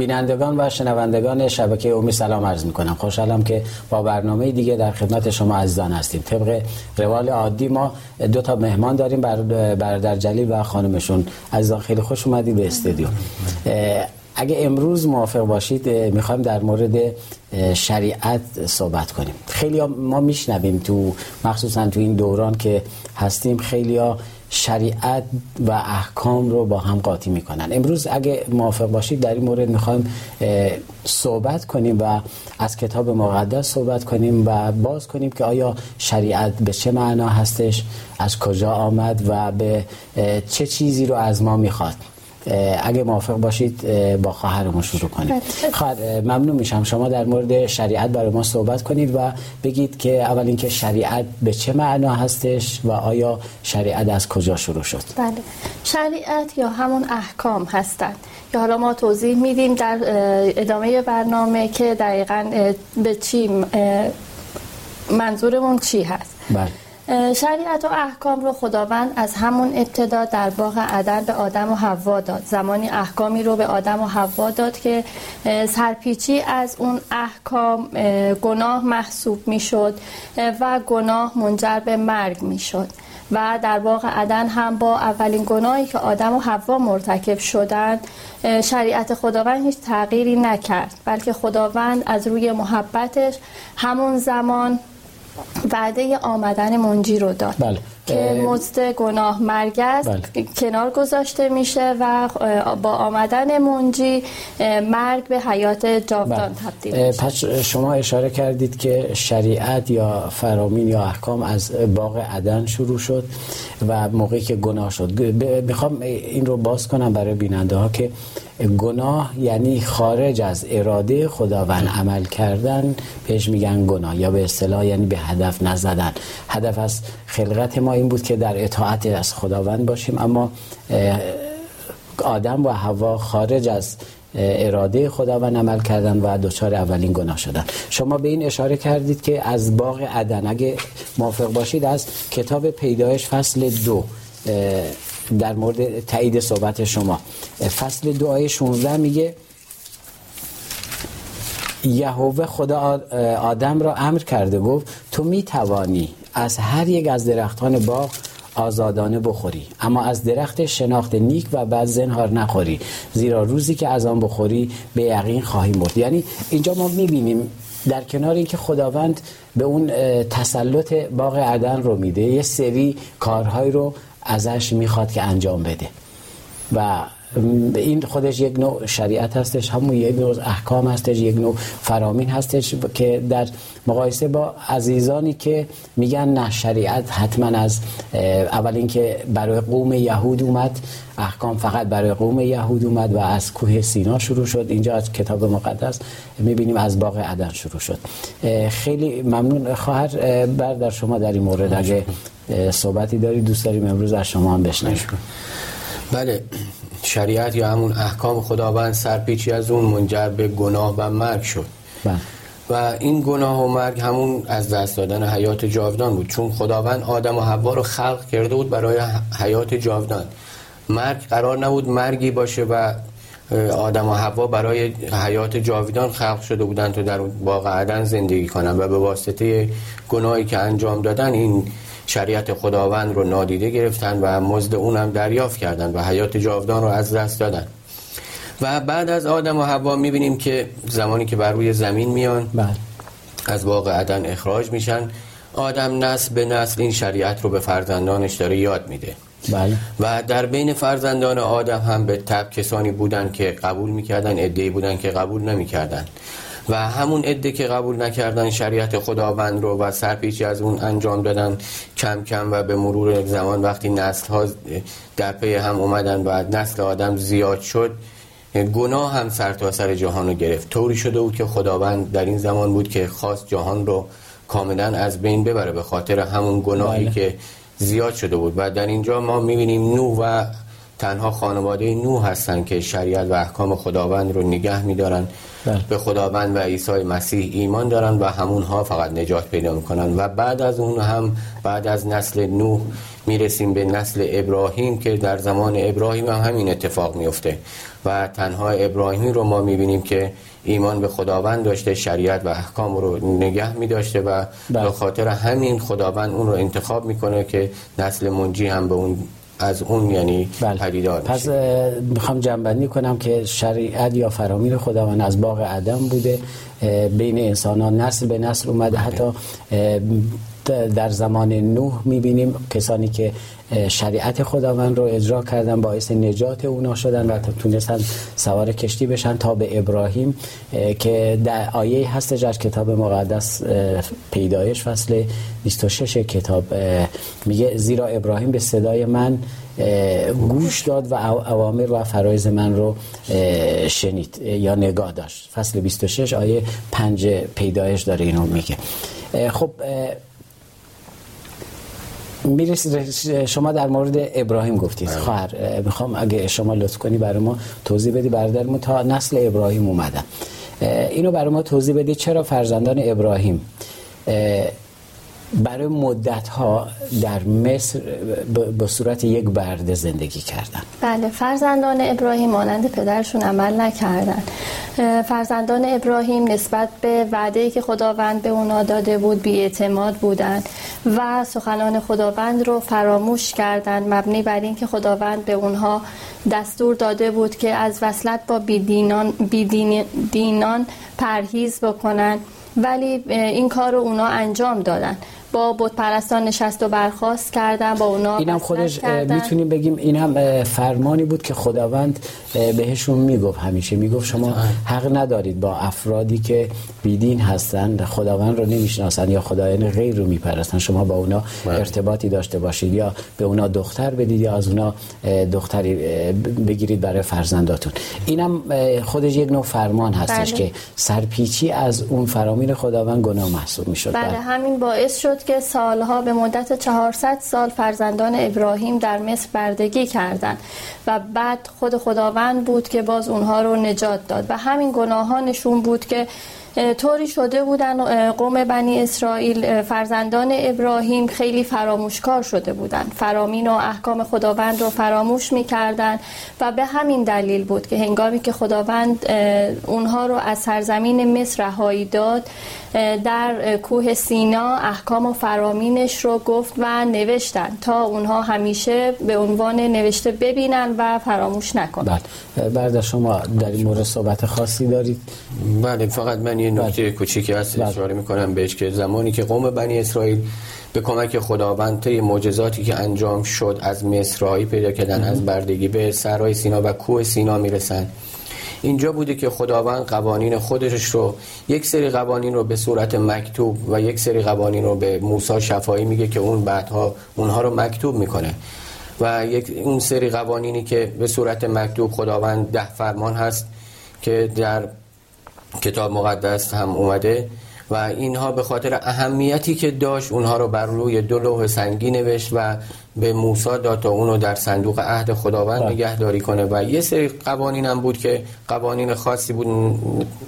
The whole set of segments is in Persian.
بینندگان و شنوندگان شبکه امی سلام عرض می کنم خوشحالم که با برنامه دیگه در خدمت شما عزیزان هستیم. طبق روال عادی ما دو تا مهمان داریم برادر جلیل و خانمشون. عزیزان خیلی خوش اومدید به استودیو. اگه امروز موافق باشید می‌خوایم در مورد شریعت صحبت کنیم. خیلی ما میشنویم تو مخصوصا تو این دوران که هستیم خیلی ها شریعت و احکام رو با هم قاطی می‌کنن. امروز اگه موافق باشید در این مورد می‌خوایم صحبت کنیم و از کتاب مقدس صحبت کنیم و باز کنیم که آیا شریعت به چه معنا هستش از کجا آمد و به چه چیزی رو از ما می‌خواد. اگه موافق باشید با خواهرمون شروع کنیم. بله. خواهر ممنون میشم. شما در مورد شریعت برای ما صحبت کنید و بگید که اول اینکه شریعت به چه معنا هستش و آیا شریعت از کجا شروع شد؟ بله. شریعت یا همون احکام هستند یا حالا ما توضیح میدیم در ادامه برنامه که دقیقا به چی منظورمون چی هست. بله. شریعت و احکام رو خداوند از همون ابتدا در باغ عدن به آدم و حوا داد. زمانی احکامی رو به آدم و حوا داد که سرپیچی از اون احکام گناه محسوب می‌شد و گناه منجر به مرگ می‌شد. و در باغ عدن هم با اولین گناهی که آدم و حوا مرتکب شدند شریعت خداوند هیچ تغییری نکرد بلکه خداوند از روی محبتش همون زمان وعده آمدن منجی رو داد بله. که مزد گناه مرگ است بله. کنار گذاشته میشه و با آمدن منجی مرگ به حیات جاودان بله. تبدیل میشه پس شما اشاره کردید که شریعت یا فرامین یا احکام از باغ عدن شروع شد و موقعی که گناه شد می‌خوام این رو باز کنم برای بیننده ها که گناه یعنی خارج از اراده خداوند عمل کردن بهش میگن گناه یا به اصطلاح یعنی به هدف نزدن هدف از خلقت ما این بود که در اطاعت از خداوند باشیم اما آدم و هوا خارج از اراده خداوند عمل کردن و دچار اولین گناه شدن. شما به این اشاره کردید که از باغ عدن اگه موافق باشید از کتاب پیدایش فصل دو در مورد تایید صحبت شما. فصل دو آیه 16 میگه یهوه خدا آدم را امر کرده گفت تو می توانی از هر یک از درختان باغ آزادانه بخوری. اما از درخت شناخت نیک و بد زنهار نخوری. زیرا روزی که از آن بخوری به یقین خواهی مرد. یعنی اینجا ما می‌بینیم در کنار اینکه خداوند به اون تسلط باغ عدن رو میده یه سری کارهای رو ازش می‌خواد که انجام بده. و این خودش یک نوع شریعت هستش همون یک نوع احکام هستش یک نوع فرامین هستش که در مقایسه با عزیزانی که میگن نه شریعت حتما از اول اینکه برای قوم یهود اومد احکام فقط برای قوم یهود اومد و از کوه سینا شروع شد. اینجا از کتاب مقدس می‌بینیم از باغ عدن شروع شد. خیلی ممنون. خواهر بر شما در این مورد اگه صحبتی داری دوست داریم امروز از شما هم بشنویم. بله شریعت یا همون احکام خداوند سرپیچی از اون منجر به گناه و مرگ شد. بله. و این گناه و مرگ همون از دست دادن حیات جاودان بود. چون خداوند آدم و حوا رو خلق کرده بود برای حیات جاودان. مرگ قرار نبود مرگی باشه و آدم و حوا برای حیات جاودان خلق شده بودن تو در باغ عدن زندگی کنن. و به واسطه گناهی که انجام دادن این شریعت خداوند رو نادیده گرفتن و مزد اونم دریافت کردن و حیات جاودان رو از دست دادن و بعد از آدم و حوا می‌بینیم که زمانی که بر روی زمین میان بله. از باغ عدن اخراج میشن آدم نسل به نسل این شریعت رو به فرزندانش داره یاد میده بله. و در بین فرزندان آدم هم به تب کسانی بودن که قبول می‌کردن ادهی بودن که قبول نمی‌کردن و همون عده که قبول نکردن شریعت خداوند رو و سرپیچی از اون انجام دادن کم کم و به مرور زمان وقتی نسل ها در پی هم اومدن و نسل آدم زیاد شد گناه هم سر تا سر جهان رو گرفت طوری شده بود که خداوند در این زمان بود که خواست جهان رو کاملا از بین ببره به خاطر همون گناهی بله. که زیاد شده بود و در اینجا ما می‌بینیم نو و تنها خانواده نوح هستن که شریعت و احکام خداوند رو نگه میدارن بله. به خداوند و عیسی مسیح ایمان دارن و همونها فقط نجات پیدا می‌کنن و بعد از اون هم بعد از نسل نوح می‌رسیم به نسل ابراهیم که در زمان ابراهیم هم همین اتفاق میفته و تنها ابراهیمی رو ما می‌بینیم که ایمان به خداوند داشته شریعت و احکام رو نگه می داشته و بله. به خاطر همین خداوند اون رو انتخاب می‌کنه که نسل منجی هم به اون از اون یعنی بله. پدیدار پس می‌خوام جنبندی کنم که شریعت یا فرامین خداوند از باغ عدم بوده. بین انسان ها نسل به نسل اومده. حتی اه، در زمان نوح می‌بینیم کسانی که شریعت خداوند رو اجرا کردن باعث نجات اونا شدن و تونستن سوار کشتی بشن تا به ابراهیم اه، که در آیه هستش از کتاب مقدس پیدایش فصل 26 کتاب میگه زیرا ابراهیم به صدای من گوش داد و او- اوامر و فرایز من رو شنید یا نگاه داشت. فصل 26 آیه 5 پیدایش داره اینو میگه. خب می‌رسید شما در مورد ابراهیم گفتید. خواهر اه، می‌خوام اگه شما لطف کنی برای ما توضیح بدی. برادرمون تا نسل ابراهیم اومدن. اینو برای ما توضیح بدی چرا فرزندان ابراهیم اه، برای مدت ها در مصر به صورت یک برده زندگی کردن. بله فرزندان ابراهیم مانند پدرشون عمل نکردن. فرزندان ابراهیم نسبت به وعده که خداوند به اونا داده بود بیاعتماد بودند و سخنان خداوند رو فراموش کردند مبنی بر اینکه خداوند به اونها دستور داده بود که از وصلت با بیدینان, بیدین دینان پرهیز بکنن. ولی این کار رو اونا انجام دادن. با بت پرستان نشست و برخواست کردن با اونا اینم خودش. می‌تونیم بگیم اینم فرمانی بود که خداوند بهشون می‌گفت همیشه می‌گفت شما حق ندارید با افرادی که بیدین هستند خداوند رو نمی‌شناسن یا خدایان غیر رو میپرستن شما با اونا بله. ارتباطی داشته باشید یا به اونا دختر بدید یا از اونا دختری بگیرید برای فرزنداتون اینم خودش یک نوع فرمان هستش بله. که سرپیچی از اون فرامین خداوند گناه محسوب می‌شد بله همین باعث شد که سالها به مدت 400 سال فرزندان ابراهیم در مصر بردگی کردند و بعد خود خداوند بود که باز اونها رو نجات داد. و همین گناهانشون بود که طوری شده بودن قوم بنی اسرائیل فرزندان ابراهیم خیلی فراموشکار شده بودن. فرامین و احکام خداوند رو فراموش می‌کردن و به همین دلیل بود که هنگامی که خداوند اونها رو از سرزمین مصر رهایی داد در کوه سینا احکام و فرامینش رو گفت و نوشتن تا اونها همیشه به عنوان نوشته ببینن و فراموش نکنن. بله. بعد شما در این مورد صحبت خاصی دارید؟ بله فقط من یه نکته کوچیکی هست بله. اشاره می‌کنم بهش که زمانی که قوم بنی اسرائیل به کمک خداوند طی معجزاتی که انجام شد از مصرایی پیدا کردن از بردگی به سرای سینا و کوه سینا می‌رسن اینجا بوده که خداوند قوانین خودش رو یک سری قوانین رو به صورت مکتوب و یک سری قوانین رو به موسی شفایی میگه که اون بعدها اونها رو مکتوب می‌کنه. و یک اون سری قوانینی که به صورت مکتوب خداوند ده فرمان هست که در کتاب مقدس هم اومده و اینها به خاطر اهمیتی که داشت اونها رو بر روی دو لوح سنگی نوشت و به موسی داد تا اونو در صندوق عهد خداوند بله. نگهداری کنه و یه سری قوانین هم بود که قوانین خاصی بود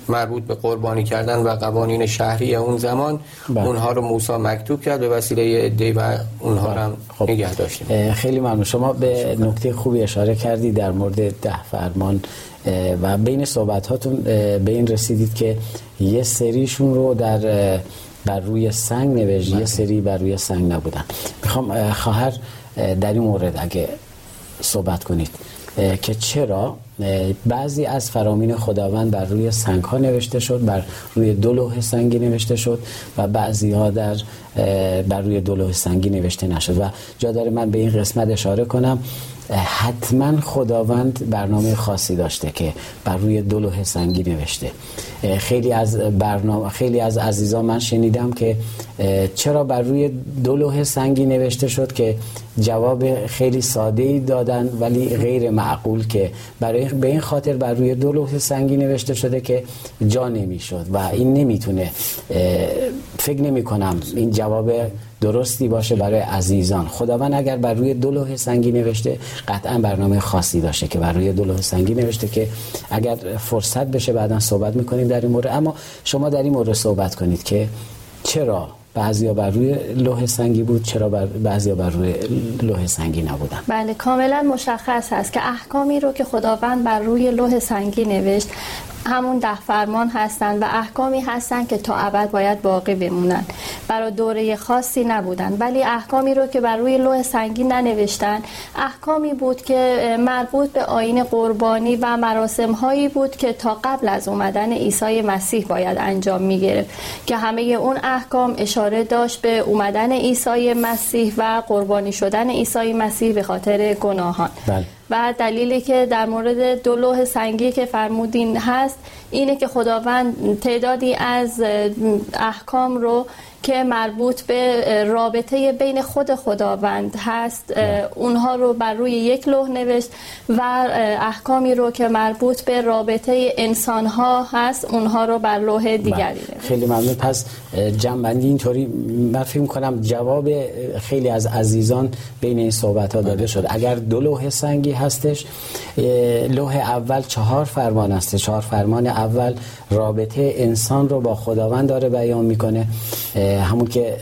مربوط به قربانی کردن و قوانین شهری اون زمان بله. اونها رو موسی مکتوب کرد به وسیله دی و اونها رو هم خب. نگه داشتیم خیلی ممنون شما به نکته خوبی اشاره کردی در مورد ده فرمان و بین صحبت هاتون به این رسیدید که یه سریشون رو در بر روی سنگ نوشت یه سری بر روی سنگ نبودن. می‌خوام اه، خواهر اه، در این مورد اگه صحبت کنید که چرا بعضی از فرامین خداوند بر روی سنگ ها نوشته شد بر روی دو لوح سنگی نوشته شد و بعضی ها در بر روی دو لوح سنگی نوشته نشد. و جا داره من به این قسمت اشاره کنم. حتما خداوند برنامه خاصی داشته که بر روی دو لوح سنگی نوشته. خیلی از برنامه خیلی از عزیزان من شنیدم که چرا بر روی دو لوح سنگی نوشته شد که جواب خیلی ساده ای دادن ولی غیر معقول که برای به این خاطر بر روی دو لوح سنگی نوشته شده که جا نمی‌شد و این نمی‌تونه فکر نمی کنم این جواب درستی باشه برای عزیزان. خداوند اگر بر روی دو لوح سنگی نوشته قطعا برنامه خاصی داشته که بر روی دو لوح سنگی نوشته که اگر فرصت بشه بعدا صحبت می‌کنیم در این مورد. اما شما در این مورد صحبت کنید که چرا بعضیا بر روی لوح سنگی بود چرا بر بعضیا بر روی لوح سنگی نبودن؟ بله کاملا مشخص هست که احکامی رو که خداوند بر روی لوح سنگی نوشت همون ده فرمان هستند و احکامی هستند که تا ابد باید باقی بمونن. برای دوره خاصی نبودن. ولی احکامی رو که بر روی لوح سنگی ننوشتن احکامی بود که مربوط به آین قربانی و مراسم هایی بود که تا قبل از اومدن عیسی مسیح باید انجام می گرفت که همه اون احکام اشاره داشت به اومدن عیسی مسیح و قربانی شدن عیسی مسیح به خاطر گناهان. بله. و دلیلی که در مورد دو لوح سنگی که فرمودین هست اینه که خداوند تعدادی از احکام رو که مربوط به رابطه بین خود خداوند هست اونها رو بر روی یک لوح نوشت و احکامی رو که مربوط به رابطه انسان ها هست اونها رو بر لوح دیگری نوشت. خیلی ممنون. پس جنبندی اینطوری من فکر کنم جواب خیلی از عزیزان بین این صحبت ها داده شد. اگر دو لوح سنگی هستش لوح اول چهار فرمان هست چهار فرمان اول رابطه انسان رو با خداوند داره بیان می‌کنه. همون که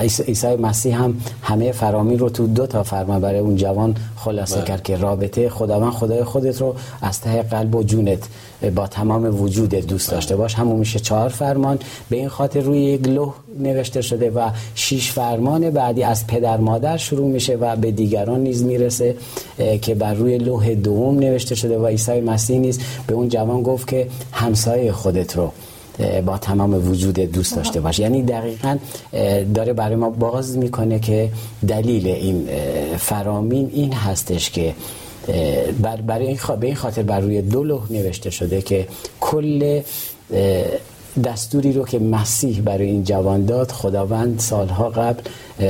عیسی مسیح هم همه فرامین رو تو دو تا فرمان برای اون جوان خلاصه کرد که رابطه خداوند خدای خودت رو از ته قلب و جونت با تمام وجود دوست داشته باش. همون میشه چهار فرمان. به این خاطر روی یک لوح نوشته شده و شش فرمان بعدی از پدر مادر شروع میشه و به دیگران نیز می‌رسه که بر روی لوح دوم نوشته شده و عیسی مسیح نیز به اون جوان گفت که همسایه خودت رو با تمام وجود دوست داشته باشه یعنی دقیقا داره برای ما باز می‌کنه که دلیل این فرامین این هستش که برای این به این خاطر بر روی دو لوح نوشته شده که کل دستوری رو که مسیح برای این جوان داد خداوند سالها قبل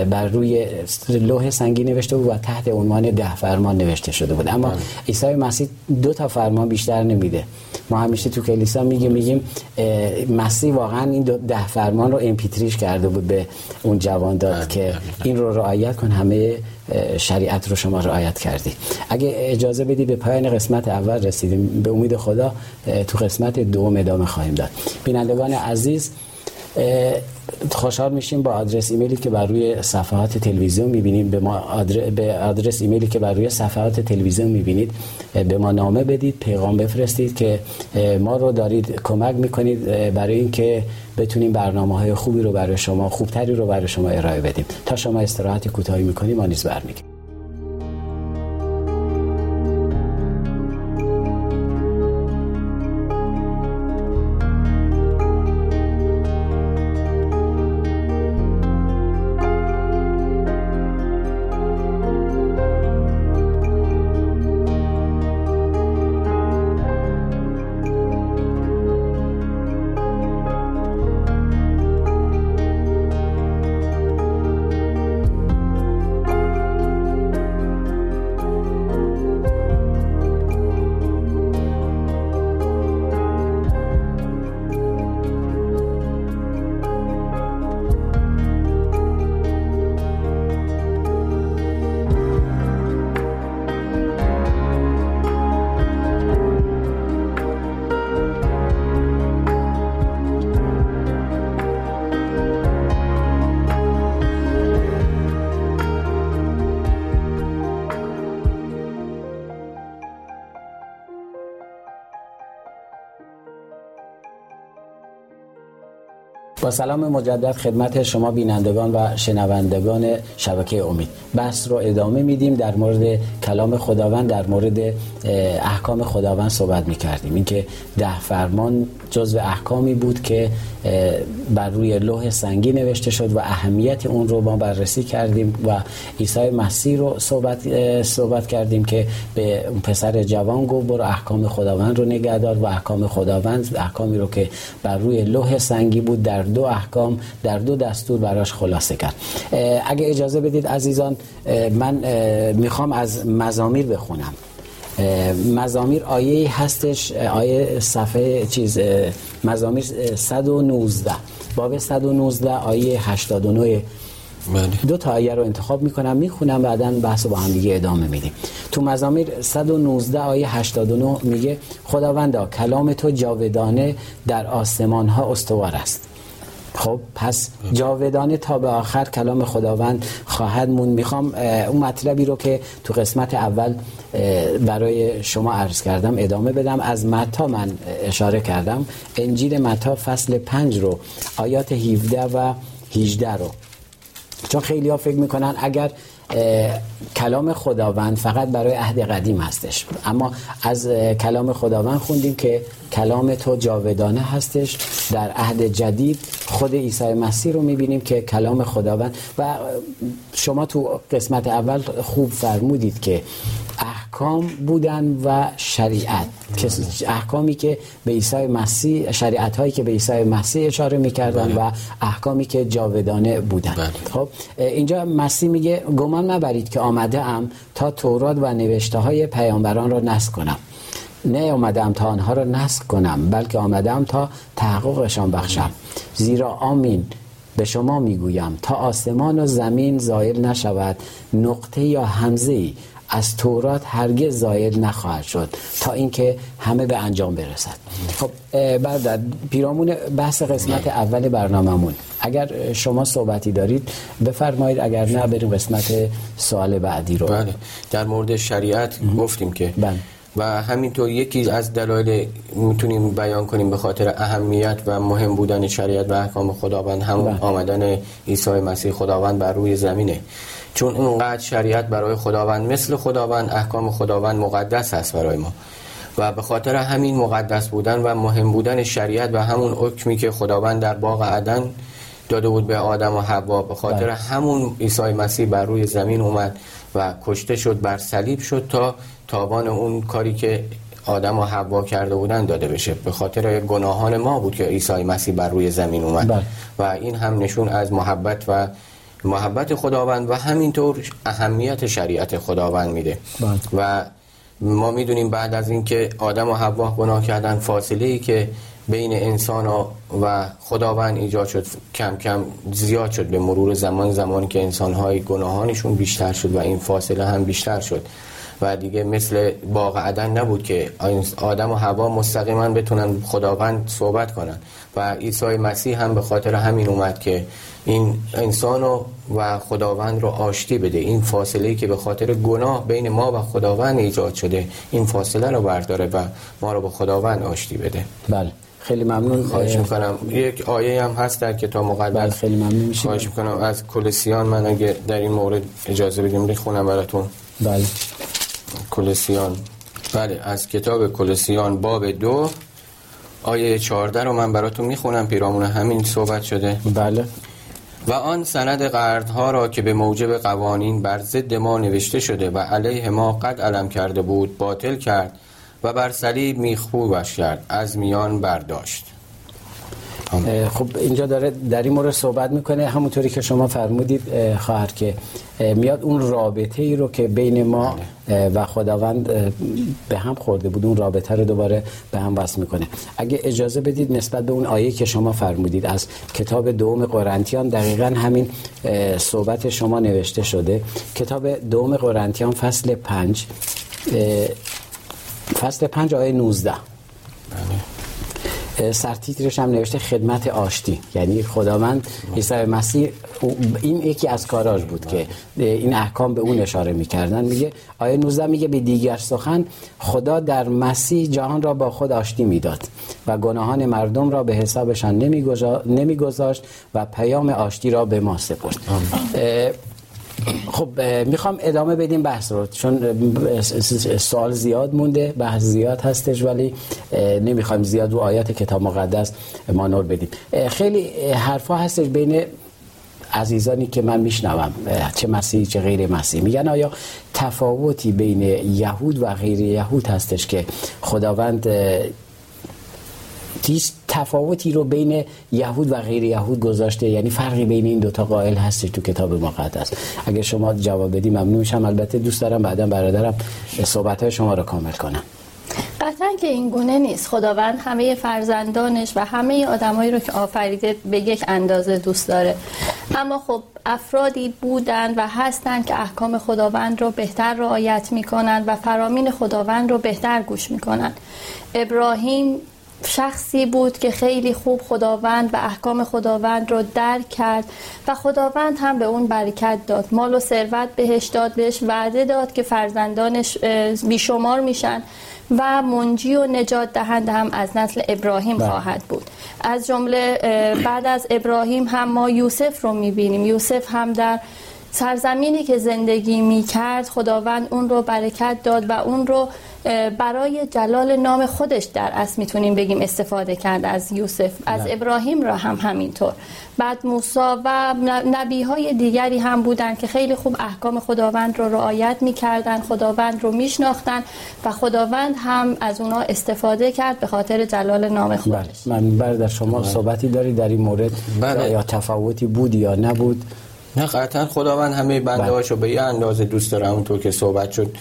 بر روی لوح سنگی نوشته بود و تحت عنوان ده فرمان نوشته شده بود. اما عیسی مسیح دو تا فرمان بیشتر نمیده. ما همیشه تو کلیسا میگیم میگیم مسیح واقعا این ده فرمان رو امپیتریش کرده بود به اون جوان داد بله، که. این رو رعایت کن همه شریعت رو شما رعایت کردی. اگه اجازه بدی به پایان قسمت اول رسیدیم. به امید خدا تو قسمت دوم ادامه خواهیم داد. بینندگان عزیز خوشحال میشیم با آدرس ایمیلی که بر روی صفحات تلویزیون می‌بینیم به ما آدر... به آدرس ایمیلی که بر روی صفحات تلویزیون می‌بینید. به ما نامه بدید پیغام بفرستید که ما رو دارید کمک می‌کنید برای اینکه بتونیم برنامه های خوبی رو برای شما خوبتری رو برای شما ارائه بدیم. تا شما استراحت کوتاهی می‌کنیم ما نیز برمیگیم با سلام مجدد خدمت شما بینندگان و شنوندگان شبکه امید. بحث رو ادامه میدیم. در مورد کلام خداوند در مورد احکام خداوند صحبت می‌کردیم. اینکه ده فرمان جزو احکامی بود که بر روی لوح سنگی نوشته شد و اهمیت اون رو ما بررسی کردیم و عیسی مسیح رو صحبت, صحبت کردیم که به پسر جوان گفت برو احکام خداوند رو نگهدار و احکام خداوند احکامی رو که بر روی لوح سنگی بود در دو احکام در دو دستور براش خلاصه کرد. اگه اجازه بدید عزیزان من می‌خوام از مزامیر بخونم. مزامیر آیه هستش آیه صفحه چیز مزامیر 119 باب 119 آیه 89 بله. دو تا آیه رو انتخاب می‌کنم می‌خونم بعدا بحث با هم دیگه ادامه میدیم. تو مزامیر 119 آیه 89 میگه خداوندا کلام تو جاودانه در آسمان ها استوار است. خب پس جاودانه تا به آخر کلام خداوند خواهد مون می‌خوام اون مطلبی رو که تو قسمت اول برای شما عرض کردم ادامه بدم. از متا من اشاره کردم. انجیل متا فصل 5 رو آیات 17 و 18 رو. چون خیلی ها فکر می‌کنن اگر کلام خداوند فقط برای عهد قدیم هستش. اما از کلام خداوند خوندیم که کلام تو جاودانه هستش. در عهد جدید خود عیسی مسیح رو می‌بینیم که کلام خداوند و شما تو قسمت اول خوب فرمودید که احکام بودن و شریعت احکامی که به عیسی مسیح شریعت هایی که به عیسی مسیح اشاره می‌کردن بله. و احکامی که جاودانه بودن بله. خب اینجا مسیح میگه گمان نبرید که آمده ام تا تورات و نوشته های پیامبران را نسخ کنم نه آمدم تا آنها را نسخ کنم بلکه آمدم تا تحققشان بخشم زیرا آمین به شما می‌گویم تا آسمان و زمین زایل نشود نقطه یا همزه ای از تورات هرگز زایل نخواهد شد تا اینکه همه به انجام برسد. خب بعد پیرامون بحث قسمت اول برنامهمون. اگر شما صحبتی دارید بفرمایید اگر نه بریم قسمت سوال بعدی رو. بله. در مورد شریعت گفتیم که بله. و همینطور یکی از دلایل می‌تونیم بیان کنیم به خاطر اهمیت و مهم بودن شریعت و احکام خداوند همون بله. آمدن عیسی مسیح خداوند بر روی زمینه. چون اونقدر شریعت برای خداوند مثل خداوند احکام خداوند مقدس است برای ما و به خاطر همین مقدس بودن و مهم بودن شریعت و همون حکمی که خداوند در باغ عدن داده بود به آدم و حوا به خاطر بله. همون عیسی مسیح بر روی زمین اومد و کشته شد بر صلیب شد تا تاوان اون کاری که آدم و حوا کرده بودن داده بشه به خاطر گناهان ما بود که عیسی مسیح بر روی زمین اومد بله. و این هم نشون از محبت و محبت خداوند و همینطور اهمیت شریعت خداوند میده. بله. و ما می‌دونیم بعد از اینکه آدم و حوا گناه کردن فاصله ای که بین انسان و خداوند ایجاد شد کم کم زیاد شد. به مرور زمان زمانی که انسان های گناهانشون بیشتر شد و این فاصله هم بیشتر شد. و دیگه مثل باغ عدن نبود که آدم و هوا مستقیما بتونن خداوند صحبت کنن. و عیسی مسیح هم به خاطر همین اومد که این انسان و خداوند رو آشتی بده. این فاصله که به خاطر گناه بین ما و خداوند ایجاد شده این فاصله رو برداره و ما رو به خداوند آشتی بده. بله. خیلی ممنون. خواهش می‌کنم. یک آیه هم هست در کتاب مقدس. بله خیلی ممنون میشم خواهش می‌کنم. از کلسیان من اگه در این مورد اجازه بدیم بخونم براتون. بله. کلسیان. بله از کتاب کلسیان باب دو آیه 14 رو من براتون می‌خونم پیرامون همین صحبت شده. بله. و آن سند قردها را که به موجب قوانین بر ضد ما نوشته شده و علیه ما قد علم کرده بود باطل کرد و بر صلیب میخوبش کرد از میان برداشت. خب اینجا داره در این مورد صحبت می‌کنه. همونطوری که شما فرمودید خواهر که میاد اون رابطه ای رو که بین ما بله. و خداوند به هم خورده بود اون رابطه رو دوباره به هم وصل می‌کنه. اگه اجازه بدید نسبت به اون آیه که شما فرمودید از کتاب دوم قرنتیان دقیقا همین صحبت شما نوشته شده. کتاب دوم قرنتیان فصل پنج فصل پنج آیه 19 بله. سرتیترش هم نوشته خدمت آشتی. یعنی خداوند عیسی مسیح این یکی از کاراش بود که این احکام به اون اشاره می‌کردن. میگه آیه 19 میگه به دیگر سخن خدا در مسیح جهان را با خود آشتی می‌داد و گناهان مردم را به حسابشان نمیگذاشت و پیام آشتی را به ما سپرد. خب می‌خوام ادامه بدیم بحث رو چون سوال زیاد مونده بحث زیاد هستش ولی نمی‌خوایم زیاد رو آیات کتاب مقدس ما نور بدیم خیلی حرفا هستش بین عزیزانی که من میشنوم چه مسیحی چه غیر مسیحی. میگن آیا تفاوتی بین یهود و غیر یهود هستش که خداوند هیچ تفاوتی رو بین یهود و غیر یهود گذاشته. یعنی فرقی بین این دوتا قائل هستش تو کتاب مقدس. اگر شما جواب بدی ممنون میشم. البته دوست دارم بعدا برادرم صحبت های شما رو کامل کنم قطعا که این گونه نیست. خداوند همه فرزندانش و همه آدمایی رو که آفریده به یک اندازه دوست داره. اما خب افرادی بودند و هستند که احکام خداوند رو بهتر رعایت می‌کنند و فرامین خداوند رو بهتر گوش می‌کنند. ابراهیم شخصی بود که خیلی خوب خداوند و احکام خداوند رو درک کرد و خداوند هم به اون برکت داد. مال و ثروت بهش داد بهش وعده داد که فرزندانش بیشمار میشن و منجی و نجات دهنده هم از نسل ابراهیم بله. خواهد بود. از جمله بعد از ابراهیم هم ما یوسف رو می‌بینیم. یوسف هم در سرزمینی که زندگی می کرد خداوند اون رو برکت داد و اون رو برای جلال نام خودش در اصل می‌تونیم بگیم استفاده کرد از یوسف از نه. ابراهیم را هم همینطور بعد موسی و نبی های دیگری هم بودن که خیلی خوب احکام خداوند رو رعایت می‌کردن خداوند رو میشناختن و خداوند هم از اونا استفاده کرد به خاطر جلال نام بله. خودش من در شما بله. صحبتی داری در این مورد بله. یا تفاوتی بود یا نبود نه قطعا خداوند همه بنده هاشو به یه اندازه دوست داره اونطور که صحبت شد.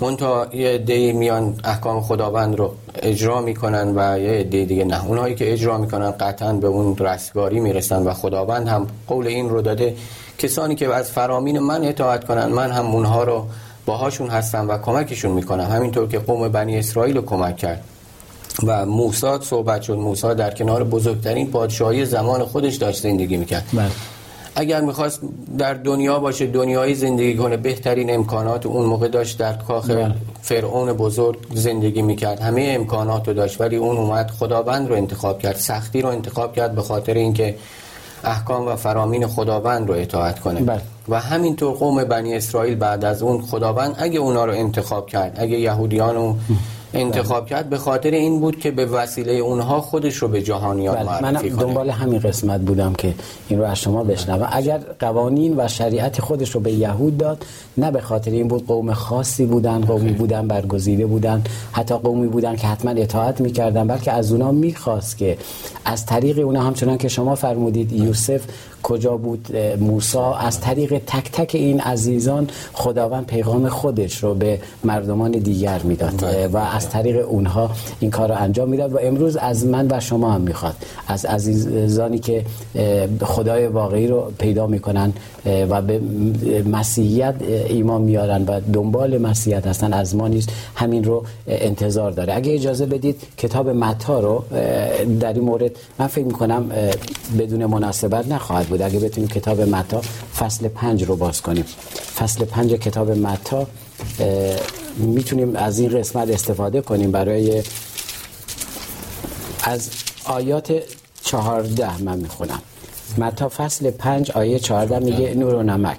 منتها یه دی میان احکام خداوند رو اجرا می‌کنن و یه دی دیگه نه. اونهایی که اجرا می‌کنن قطعا به اون رستگاری می‌رسن و خداوند هم قول این رو داده. کسانی که از فرامین من اطاعت کنن من هم اونها رو باهاشون هستم و کمکشون می‌کنم. همینطور که قوم بنی اسرائیل رو کمک کرد. و موسی صحبت شد. موسی در کنار بزرگترین پادشاهی زمان خودش داشت زندگی می‌کرد. بله. اگر می‌خواست در دنیا باشه دنیایی زندگی کنه بهترین امکانات اون موقع داشت در کاخ بله. فرعون بزرگ زندگی می‌کرد همه امکانات رو داشت ولی اون اومد خداوند رو انتخاب کرد سختی رو انتخاب کرد به خاطر اینکه احکام و فرامین خداوند رو اطاعت کنه بله. و همینطور قوم بنی اسرائیل بعد از اون خداوند اگه اونا رو انتخاب کرد اگه یهودیان و انتخاب کرد به خاطر این بود که به وسیله اونها خودش رو به جهانیان بله. معرفی من دنبال همین قسمت بودم که این رو از شما بشنوم اگر قوانین و شریعت خودش رو به یهود داد نه به خاطر این بود قوم خاصی بودن قومی بودن برگزیده بودن حتی قومی بودن که حتما اطاعت می‌کردن بلکه از اونا می‌خواست که از طریق اونا همچنان که شما فرمودید یوسف کجا بود موسا از طریق تک تک این عزیزان خداوند پیغام خودش رو به مردمان دیگر می‌داد بله. و از طریق اونها این کار رو انجام می‌داد. و امروز از من و شما هم می‌خواد از عزیزانی که خدای واقعی رو پیدا می‌کنن و به مسیحیت ایمان میارن و دنبال مسیحیت هستن از ما نیست. همین رو انتظار داره. اگه اجازه بدید کتاب متا رو در این مورد من فکر می‌کنم بدون مناسبت نخواهد بود. اگه بتونیم کتاب متا فصل پنج رو باز کنیم. فصل پنج کتاب متا می‌تونیم از این قسمت استفاده کنیم برای از آیات چهارده من می‌خونم. متا فصل پنج آیه چهارده میگه نور و نمک.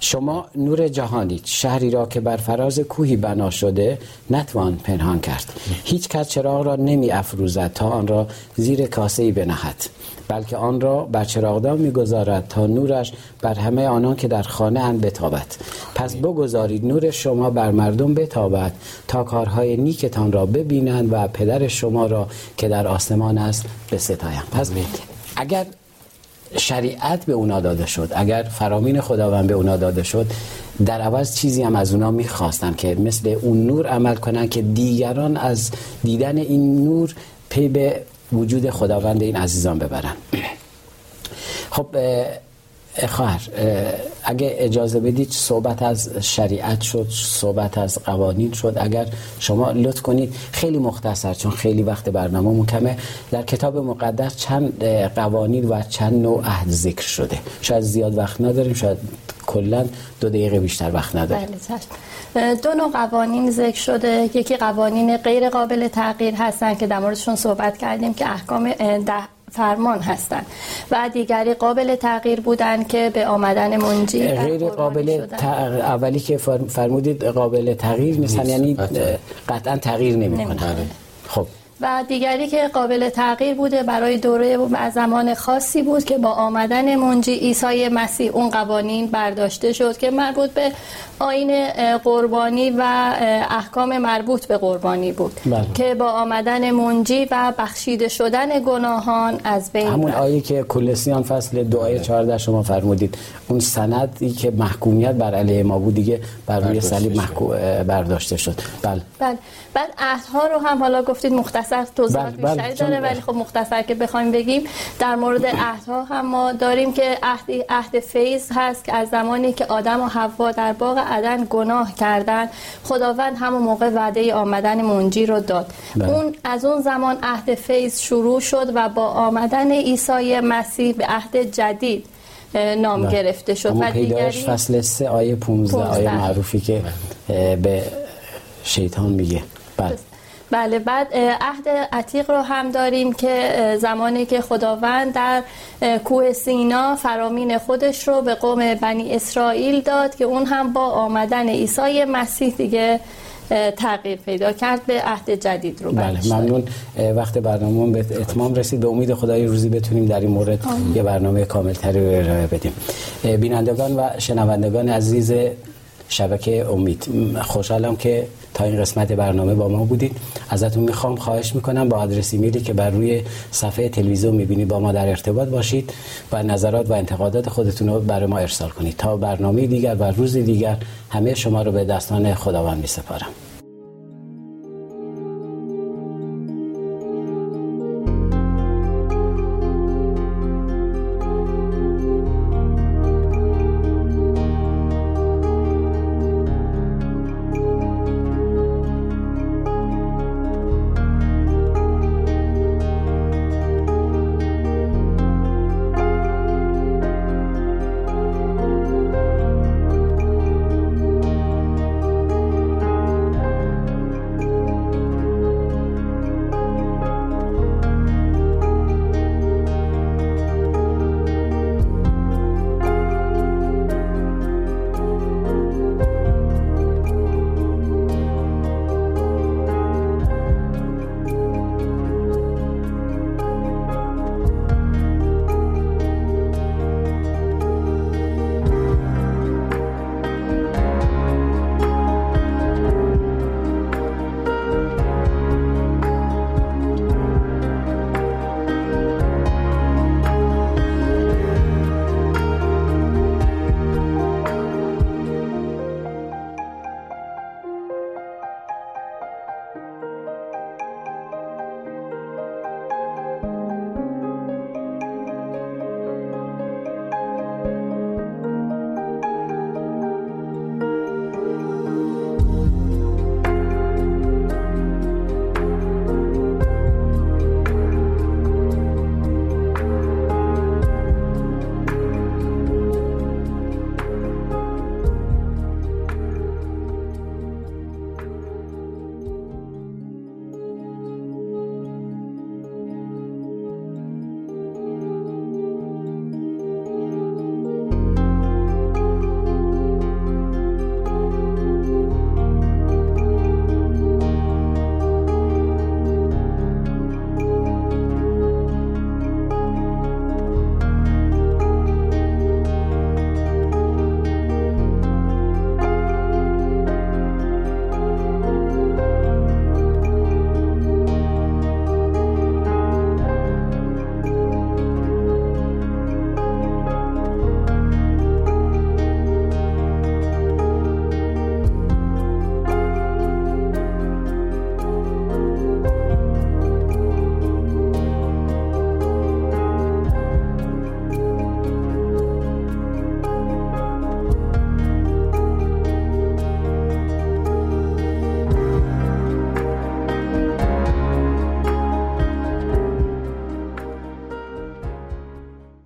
شما نور جهانید. شهری را که بر فراز کوهی بنا شده نتوان پنهان کرد. هیچ کس چراغ را نمی افروزد تا آن را زیر کاسه ای بنهد بلکه آن را بر چراغدان می‌گذارد تا نورش بر همه آنان که در خانه اند بتابد. پس بگذارید نور شما بر مردم بتابد تا کارهای نیکتان را ببینند و پدر شما را که در آسمان است بستایند. پس اگر شریعت به اونا داده شد. اگر فرامین خداوند به اونا داده شد در عوض چیزی هم از اونا می‌خواستن که مثل اون نور عمل کنن که دیگران از دیدن این نور پی به وجود خداوند این عزیزان ببرن. خب خواهر اگه اجازه بدید صحبت از شریعت شد صحبت از قوانین شد. اگر شما لطف کنید خیلی مختصر چون خیلی وقت برنامه کمه در کتاب مقدس چند قوانین و چند نوع عهد ذکر شده. شاید زیاد وقت نداریم شاید کلا دو دقیقه بیشتر وقت نداریم. بله دو نوع قوانین ذکر شده. یکی قوانین غیر قابل تغییر هستن که در موردشون صحبت کردیم که احکام ده فرمان هستند و دیگری قابل تغییر بودن که به آمدن منجی غیر قابل اولی که فرمودید قابل تغییر نیستن یعنی قطعا تغییر نمی‌کنن. خب. و دیگری که قابل تغییر بوده برای دوره و زمان خاصی بود که با آمدن منجی عیسی مسیح اون قوانین برداشته شد که مربوط به آین قربانی و احکام مربوط به قربانی بود بله. که با آمدن منجی و بخشیده شدن گناهان از بین همون. آیه که کلسیان فصل دعای 14 شما فرمودید اون سندی که محکومیت بر علیه ما بود دیگه بر روی برداشته صلیب شد. محکو- برداشته شد بله بله بعد عهدها رو هم حالا گفتید مختصر توضیحات بله، بله، بیشتری داره ولی خب مختصر که بخوایم بگیم در مورد عهدها هم ما داریم که عهد عهد فیض هست که از زمانی که آدم و حوا در باغ عدن گناه کردن خداوند همون موقع وعده آمدن منجی رو داد بله. اون از اون زمان عهد فیض شروع شد و با آمدن عیسی مسیح به عهد جدید نام بله. گرفته شد و پیدایش دیگری فصل 3 آیه 15 آیه 15. معروفی که اه، به شیطان میگه بله بله بعد عهد عتیق رو هم داریم که زمانی که خداوند در کوه سینا فرامین خودش رو به قوم بنی اسرائیل داد که اون هم با آمدن عیسی مسیح دیگه تغییر پیدا کرد به عهد جدید رو بله. ممنون. وقت برنامه به اتمام رسید. به امید خدای روزی بتونیم در این مورد یه برنامه کاملتری رو ارائه بدیم. بینندگان و شنوندگان عزیز شبکه امید خوشحالم که تا این قسمت برنامه با ما بودید. ازتون می‌خوام خواهش می‌کنم با آدرس ایمیلی که بر روی صفحه تلویزیون می‌بینید با ما در ارتباط باشید و نظرات و انتقادات خودتون رو برای ما ارسال کنید. تا برنامه دیگر و روز دیگر همه شما رو به دستان خداوند میسپارم.